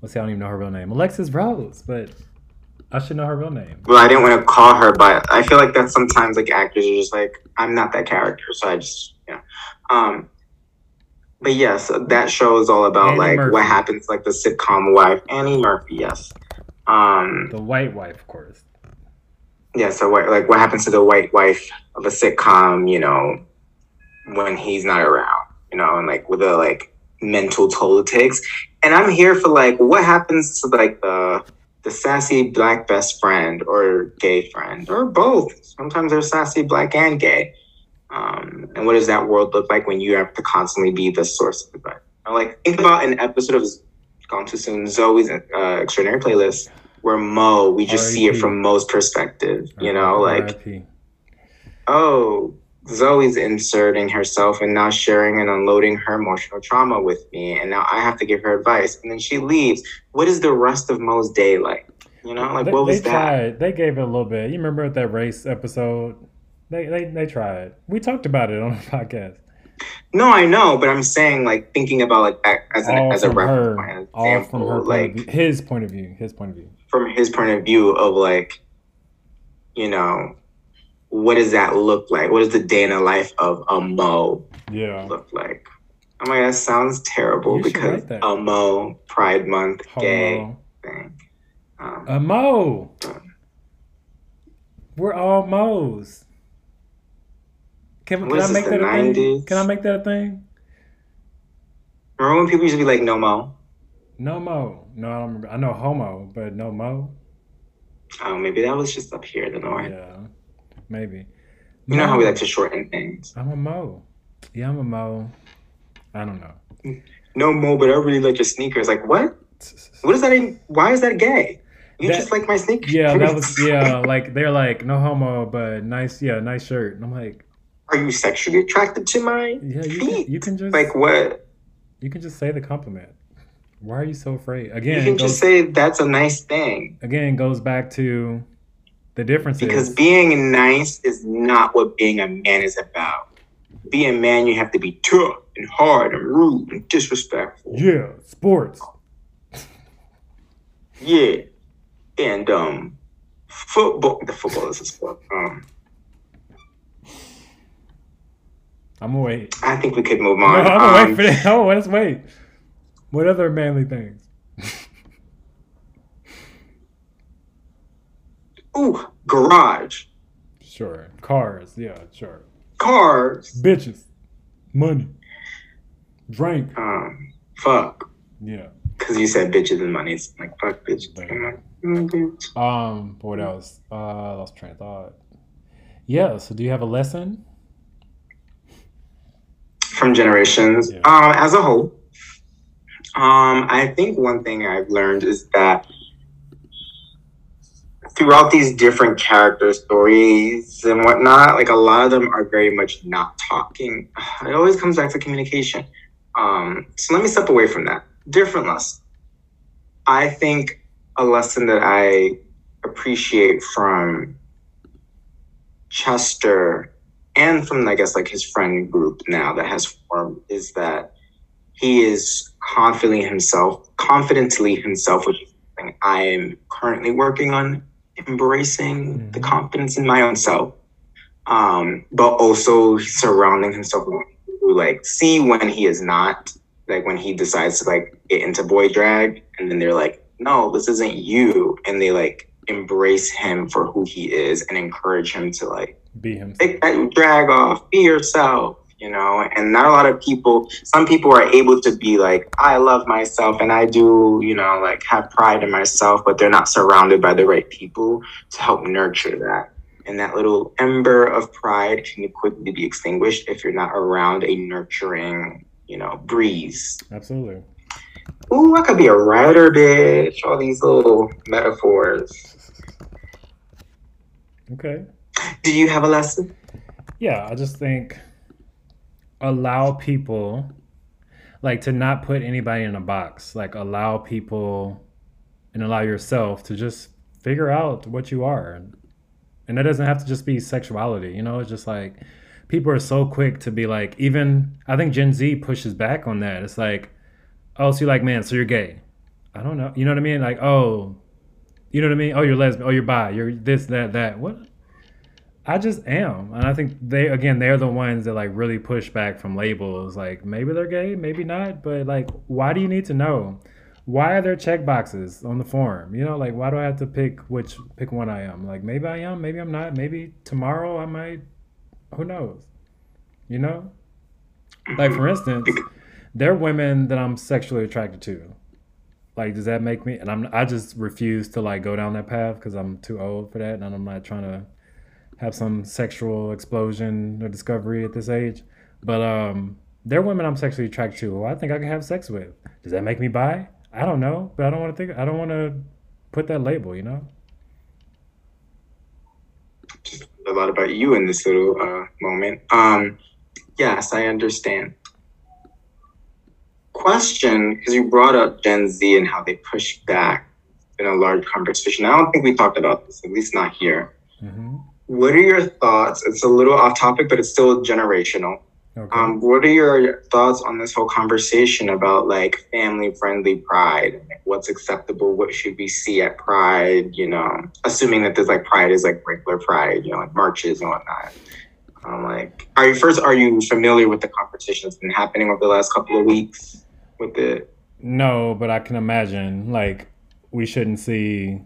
Let's see, I don't even know her real name. Alexis Rose, but I should know her real name. Well, I didn't want to call her, but I feel like that sometimes like actors are just like, I'm not that character, so I just, you know. Um, but yes, that show is all about Annie like Murphy. what happens, like the sitcom wife, Annie Murphy. Yes. Um, The white wife, of course. yeah, so what, like what happens to the white wife of a sitcom, you know, when he's not around, you know, and like with the like mental toll it takes. And I'm here for like what happens to like the the sassy black best friend or gay friend or both. Sometimes they're sassy black and gay. Um, and what does that world look like when you have to constantly be the source of advice? Like think about an episode of Gone Too Soon, Zoey's uh, extraordinary playlist, where Mo, we just see it from Mo's perspective. You know, like oh, Zoey's inserting herself and now sharing and unloading her emotional trauma with me, and now I have to give her advice, and then she leaves. What is the rest of Mo's day like? You know, like they, what was they that? tried. They gave it a little bit. You remember that race episode? They they they tried. We talked about it on the podcast. No, I know, but I'm saying like thinking about like that as an All as a reference point, her. All from example, her like view. His point of view. His point of view. from his point of view of like, you know, what does that look like? What does the day in the life of a Mo Yeah. look like? Oh my god, that sounds terrible You because a Mo Pride Month gay thing. Um, A Mo. We're all Mo's. Can, can I make that a thing? Can I make that a thing? remember when people used to be like, "No Mo"? No Mo. No, I don't remember. I know homo, but no Mo. Oh, maybe that was just up here in the north. Yeah, maybe. You know how we like to shorten things. I'm a Mo. Yeah, I'm a Mo. I don't know. No Mo, but I really like your sneakers. Like what? What is that? Even, why is that gay? You That- just like my sneakers. Yeah, that was yeah. Like they're like no homo, but nice. Yeah, nice shirt. And I'm like, Are you sexually attracted to my yeah, you can, feet? you can just Like what? you can just say the compliment. Why are you so afraid? Again, you can goes, just say that's a nice thing. again goes back to the difference Because being nice is not what being a man is about. Being a man, you have to be tough and hard and rude and disrespectful. yeah, sports. (laughs) Yeah. And um football the football is a sport. Um I'm gonna wait. I think we could move (laughs) No, on. I'm gonna Um, wait for that. (laughs) Oh, let's wait. What other manly things? (laughs) ooh, garage, Sure. Cars. Yeah, sure. cars, Bitches. Money. Drink. um, fuck. Yeah. Because you said bitches and money. It's like fuck bitches. I'm like, mm, bitch. Um, what else? Uh lost train of thought. Yeah, so do you have a lesson? From generations, Yeah. um, as a whole, um, I think one thing I've learned is that throughout these different character stories and whatnot, like a lot of them are very much not talking. (sighs) It always comes back to communication. Um, so let me step away from that. Different lesson. I think a lesson that I appreciate from Chester and from I guess like his friend group now that has formed is that he is confidently himself, confidently himself, which is something I am currently working on embracing the Mhm. confidence in my own self. Um, but also surrounding himself with people who like see when he is not, like when he decides to like get into boy drag and then they're like, no, this isn't you. And they like embrace him for who he is and encourage him to like Be himself. take that drag off, be yourself, you know. And not a lot of people. Some people are able to be like, I love myself and I do, you know, like have pride in myself, but they're not surrounded by the right people to help nurture that. And that little ember of pride can quickly be extinguished if you're not around a nurturing, you know, breeze. Absolutely. Ooh, I could be a writer, bitch. All these little metaphors. Okay. Do you have a lesson? Yeah, I just think allow people like to not put anybody in a box. Like allow people and allow yourself to just figure out what you are. And that doesn't have to just be sexuality, you know, it's just like people are so quick to be like even I think Gen Z pushes back on that. It's like, oh, so you like man, so you're gay. I don't know. You know what I mean? Like, oh, you know what I mean? Oh, you're lesbian. Oh, you're bi. You're this, that, that. What? I just am, and I think they again they're the ones that like really push back from labels. Like maybe they're gay, maybe not, but like why do you need to know? Why are there check boxes on the form? You know, like why do I have to pick which pick one I am? Like maybe I am, maybe I'm not. Maybe tomorrow I might. Who knows? You know, like for instance, there are women that I'm sexually attracted to. Like, does that make me? And I'm I just refuse to like go down that path because I'm too old for that, and I'm not trying to have some sexual explosion or discovery at this age. But um, there are women I'm sexually attracted to who I think I can have sex with. Does that make me bi? I don't know, but I don't want to think. I don't want to put that label. You know? just a lot about you in this little uh, moment. Um, yes, I understand. Question, because you brought up Gen Z and how they push back in a large conversation. I don't think we talked about this, at least not here. hmm What are your thoughts? It's a little off topic, but it's still generational. Okay. Um, what are your thoughts on this whole conversation about like family friendly pride? What's acceptable? What should we see at pride? You know, assuming that there's like pride is like regular pride, you know, like marches and whatnot. Um, like, are you first? Are you familiar with the conversation that's been happening over the last couple of weeks with it? No, but I can imagine like we shouldn't see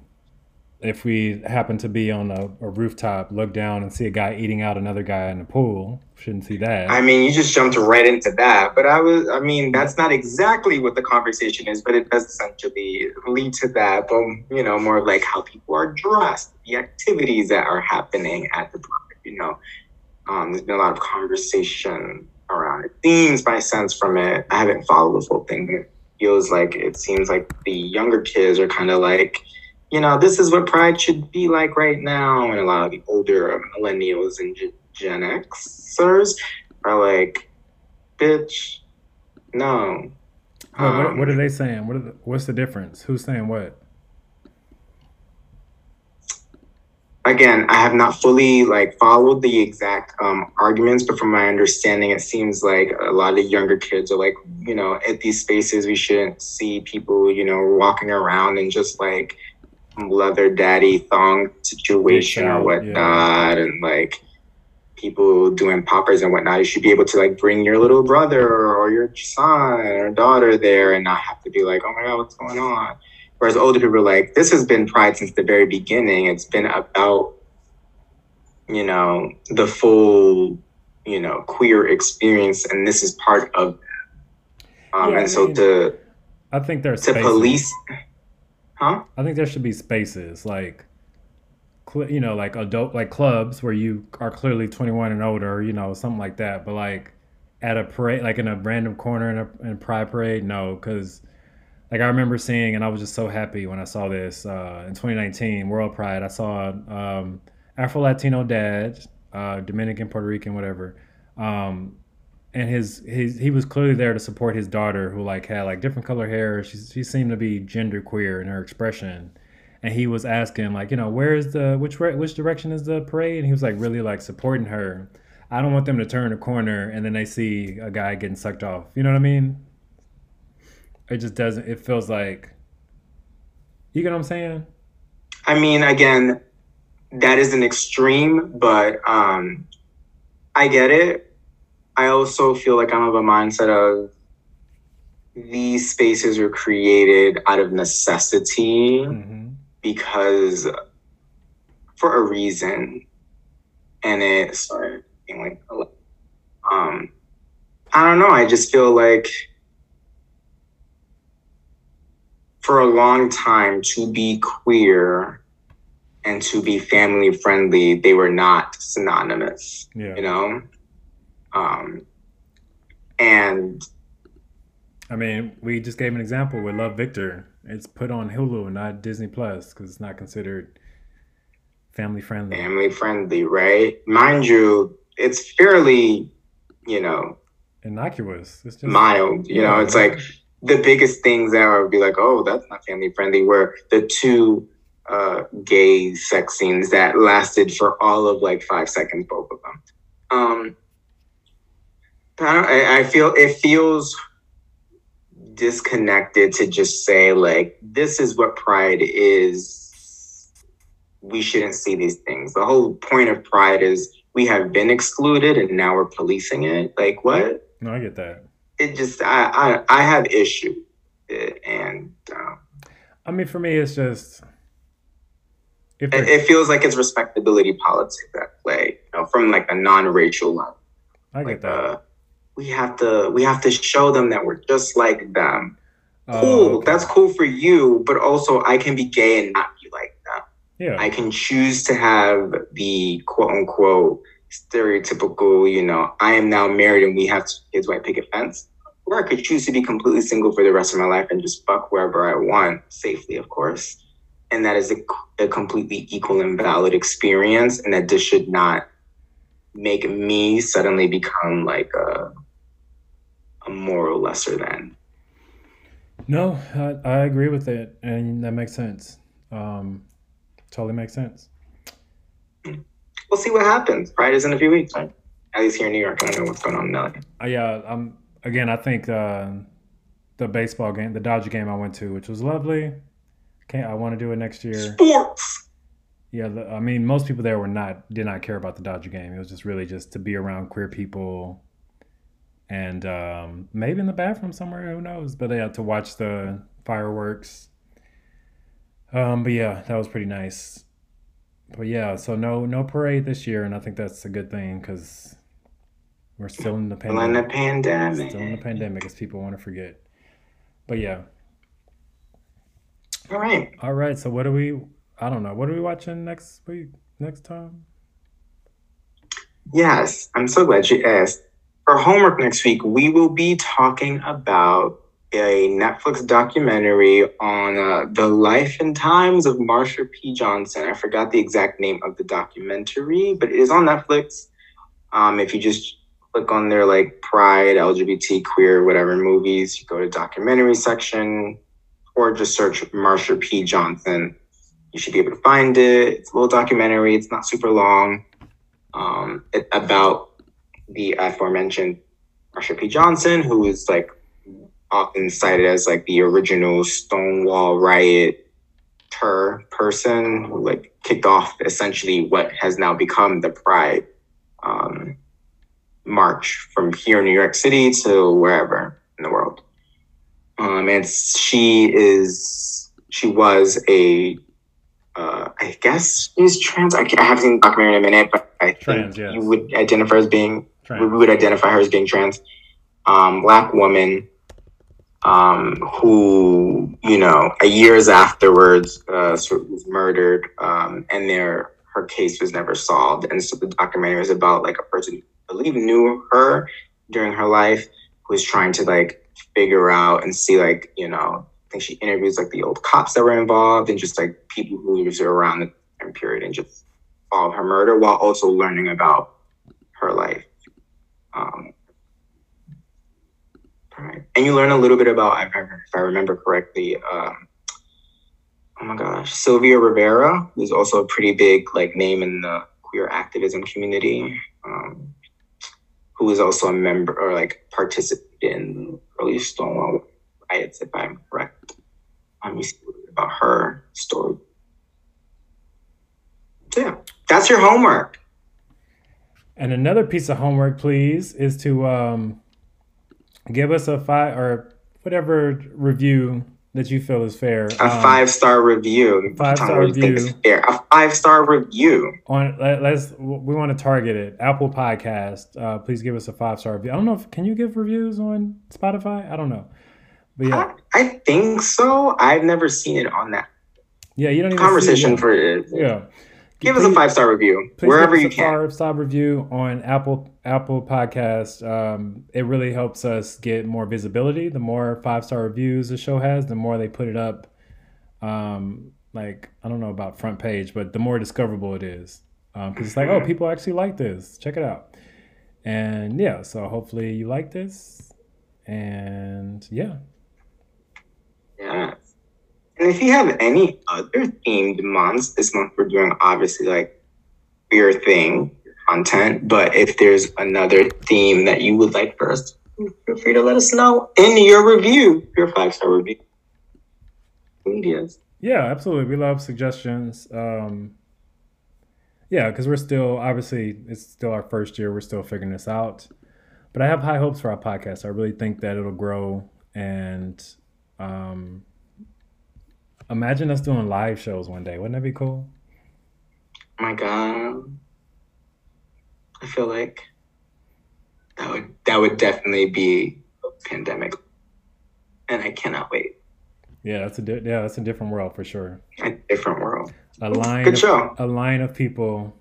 if we happen to be on a, a rooftop, look down and see a guy eating out another guy in the pool. Shouldn't see that. I mean, you just jumped right into that, but I was, I mean, that's not exactly what the conversation is, but it does essentially lead to that. But you know, more like how people are dressed, the activities that are happening at the park. You know, um, there's been a lot of conversation around it. Themes, my sense from it, I haven't followed the full thing. It feels like it seems like the younger kids are kind of like. You know, this is what pride should be like right now, and a lot of the older millennials and Gen- Xers are like, bitch, no. What, what, Um, what are they saying? What are the, what's the difference? Who's saying what? again, I have not fully like followed the exact um, arguments, but from my understanding, it seems like a lot of younger kids are like, you know, at these spaces, we shouldn't see people, you know, walking around and just like leather daddy thong situation or whatnot, and like. people doing poppers and whatnot, you should be able to like bring your little brother or your son or daughter there and not have to be like, oh my God, what's going on? Whereas older people are like, this has been pride since the very beginning. It's been about, you know, the full, you know, queer experience, and this is part of. Um, Yeah, and so mean, to I think there's to spaces. police, huh? I think there should be spaces like, cl- you know, like adult like clubs where you are clearly 21 and older, you know, something like that. But like at a parade, like in a random corner in a, in a pride parade, no, because like I remember seeing, and I was just so happy when I saw this uh, in 2019 World Pride. I saw um, Afro Latino dad, uh, Dominican, Puerto Rican, whatever. Um, and his his he was clearly there to support his daughter who like had like different color hair. She, she seemed to be gender queer in her expression. And he was asking like you know where is the which which direction is the parade? And he was like really like supporting her. I don't want them to turn a corner and then they see a guy getting sucked off. You know what i mean? It just doesn't it feels like you get what i'm saying? I mean, again, that is an extreme, but um, I get it. I also feel like I'm of a mindset of these spaces were created out of necessity mm-hmm. because for a reason, and it sorry, being like um, I don't know. I just feel like for a long time to be queer and to be family friendly, they were not synonymous, yeah you know? Um, and i mean we just gave an example with love victor it's put on hulu not disney plus because it's not considered family friendly family friendly, right? Mind you, it's fairly, you know, innocuous it's just mild. You know, it's like the biggest things that would be like, oh, that's not family friendly. Were the two uh, gay sex scenes that lasted for all of like five seconds, both of them. Um, I, feel it feels disconnected to just say like this is what pride is. We shouldn't see these things. The whole point of pride is we have been excluded and now we're policing it. Like what? no i get that it just I I, I have issue and um, I mean, for me, it's just it, it feels like it's respectability politics at play, you know, from like a non-racial level. I get Like that. uh, we have to we have to show them that we're just like them. Oh, Cool, okay. that's cool for you, but also I can be gay and not be like them. yeah. I can choose to have the quote unquote stereotypical, you know, I am now married and we have two kids, white picket fence. Or I could choose to be completely single for the rest of my life and just fuck wherever I want, safely, of course. And that is a, a completely equal and valid experience. And that this should not make me suddenly become like a, a moral lesser than. no, I, I agree with it, and that makes sense. Um, totally makes sense. We'll see what happens. Pride is in a few weeks, right? At least here in New York. I don't know what's going on in LA. Uh, yeah. Um. Again, I think uh, the baseball game, the Dodger game I went to, which was lovely. Can't I want to do it next year? Sports! Yeah. The, I mean, most people there were not did not care about the Dodger game. It was just really just to be around queer people, and um, maybe in the bathroom somewhere. Who knows? But yeah, to watch the fireworks. Um, but yeah, that was pretty nice. But yeah, so no no parade this year, and I think that's a good thing because we're still in the pandemic. Still in the pandemic. Still in the pandemic, as people want to forget. But yeah, All right. all right. So what are we? I don't know. What are we watching next week? Next time? Yes, I'm so glad you asked. For homework next week, we will be talking about a Netflix documentary on uh, the life and times of Marsha P. Johnson. I forgot the exact name of the documentary, but it is on Netflix. Um, if you just click on their like Pride, LGBT, queer, whatever movies, you go to documentary section, or just search Marsha P. Johnson. You should be able to find it. It's a little documentary. It's not super long um, it, about the aforementioned Marsha P. Johnson, who is like often cited as like the original Stonewall riot ter person who like kicked off essentially what has now become the Pride um, march from here in New York City to wherever in the world. Um, and she is she was a uh, I guess she's trans. I, I haven't seen the documentary in a minute, but I trans, think yes. you would identify as being trans. we would identify her as being trans. Um, black woman um, who you know years afterwards uh, was murdered, um, and their her case was never solved. And so the documentary is about like a person I believe knew her during her life, who was trying to like figure out and see like you know I think she interviews like the old cops that were involved and just like people who lived around the time period and just solve her murder while also learning about her life. Um. And you learn a little bit about, if I remember correctly, um, oh my gosh, Sylvia Rivera, who's also a pretty big like name in the queer activism community, um, who is also a member or like participated in early Stonewall riots, if I'm correct. Um, you see about her story. So yeah, that's your homework. And another piece of homework, please, is to um, give us a five or whatever review that you feel is fair. A um, five star review. Five star review. Fair. A five star review. On let, us we want to target it. Apple Podcast. Uh, please give us a five star review. I don't know if can you give reviews on Spotify. I don't know. But yeah, I, I think so. I've never seen it on that. Yeah, you don't even conversation it, for it. Yeah. Give please, us a five star review wherever you can. Five star review on Apple Apple Podcast. Um, it really helps us get more visibility. The more five star reviews the show has, the more they put it up. Um, like I don't know about front page, but the more discoverable it is, because um, it's like, oh, mm-hmm. people actually like this. Check it out. And yeah, so hopefully you like this. And yeah, yeah. And if you have any other themed months, this month we're doing obviously like your thing content. But if there's another theme that you would like for us, feel free to let us know in your review, your five star review. Medias. Yeah, absolutely. We love suggestions. Um, yeah, because we're still obviously it's still our first year. We're still figuring this out, but I have high hopes for our podcast. I really think that it'll grow and um, imagine us doing live shows one day. Wouldn't that be cool? My God. I feel like that would that would definitely be a pandemic. And I cannot wait. Yeah, that's a di- yeah, that's a different world for sure. A different world. A line Good of, show. a line of people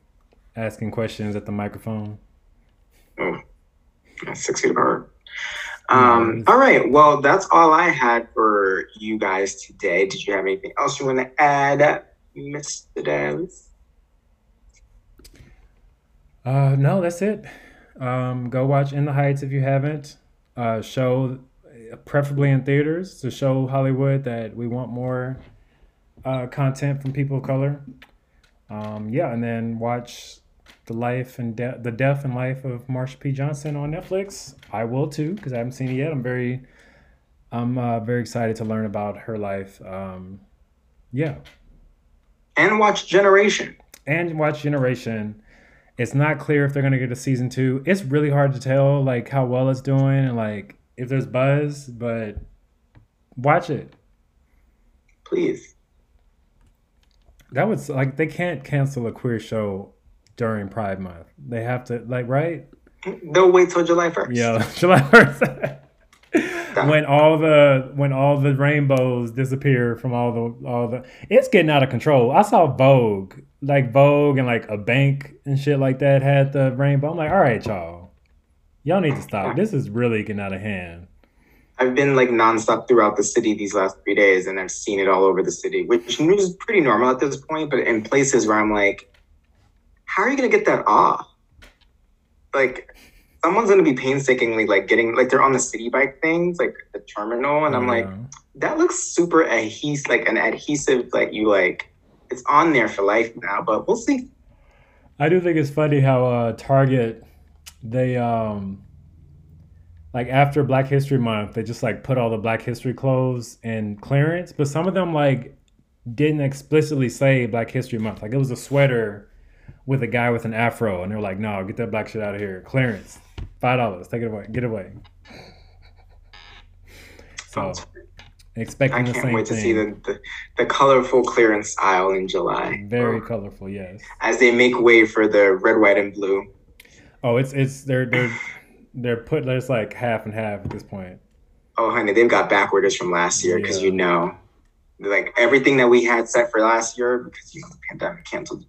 asking questions at the microphone. Oh, that's six feet apart. Um, all right. Well, that's all I had for you guys today. Did you have anything else you want to add, Mr. Dance? Uh, no, that's it. Um, go watch In the Heights if you haven't. Uh, show, preferably in theaters, to show Hollywood that we want more uh, content from people of color. Um, yeah, and then watch the life and de- the death and life of Marsha P. Johnson on Netflix. I will too because I haven't seen it yet. I'm very, I'm uh, very excited to learn about her life. Um, yeah. And watch Generation. And watch Generation. It's not clear if they're gonna get a season two. It's really hard to tell like how well it's doing and like if there's buzz, but watch it. Please. That was like they can't cancel a queer show during Pride Month. They have to like right. They'll wait till July first. Yeah, (laughs) July first. when all the when all the rainbows disappear from all the all the it's getting out of control. I saw Vogue, like Vogue and like a bank and shit like that had the rainbow. I'm like, all right, y'all, y'all need to stop. This is really getting out of hand. I've been like nonstop throughout the city these last three days, and I've seen it all over the city, which is pretty normal at this point. But in places where I'm like, how are you going to get that off? Like, someone's going to be painstakingly like getting like they're on the Citi Bike things, like the terminal, and I'm like, that looks super adhesive, like an adhesive like you like it's on there for life now. But we'll see. I do think it's funny how uh, Target they um like after Black History Month they just like put all the Black History clothes in clearance, but some of them like didn't explicitly say Black History Month. Like it was a sweater with a guy with an afro, and they're like, "No, get that black shit out of here." Clearance, Five dollars. Take it away. Get away. So expecting I the can't same wait to see the, the, the colorful clearance aisle in July. Very Oh. colorful, yes. As they make way for the red, white, and blue. Oh, it's it's they're they're they're put there's like half and half at this point. Oh, honey, they've got back orders from last year because Yeah. you know, like everything that we had set for last year because you know the pandemic canceled.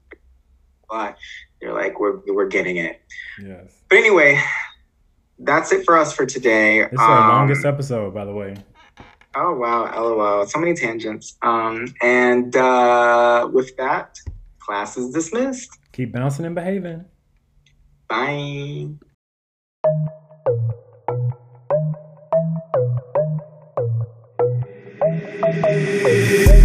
But they're like, we're we're getting it. Yes. But anyway, that's it for us for today. This is our Um, longest episode, by the way. Oh wow, lol. So many tangents. Um, and uh, with that, class is dismissed. Keep bouncing and behaving. Bye. Thank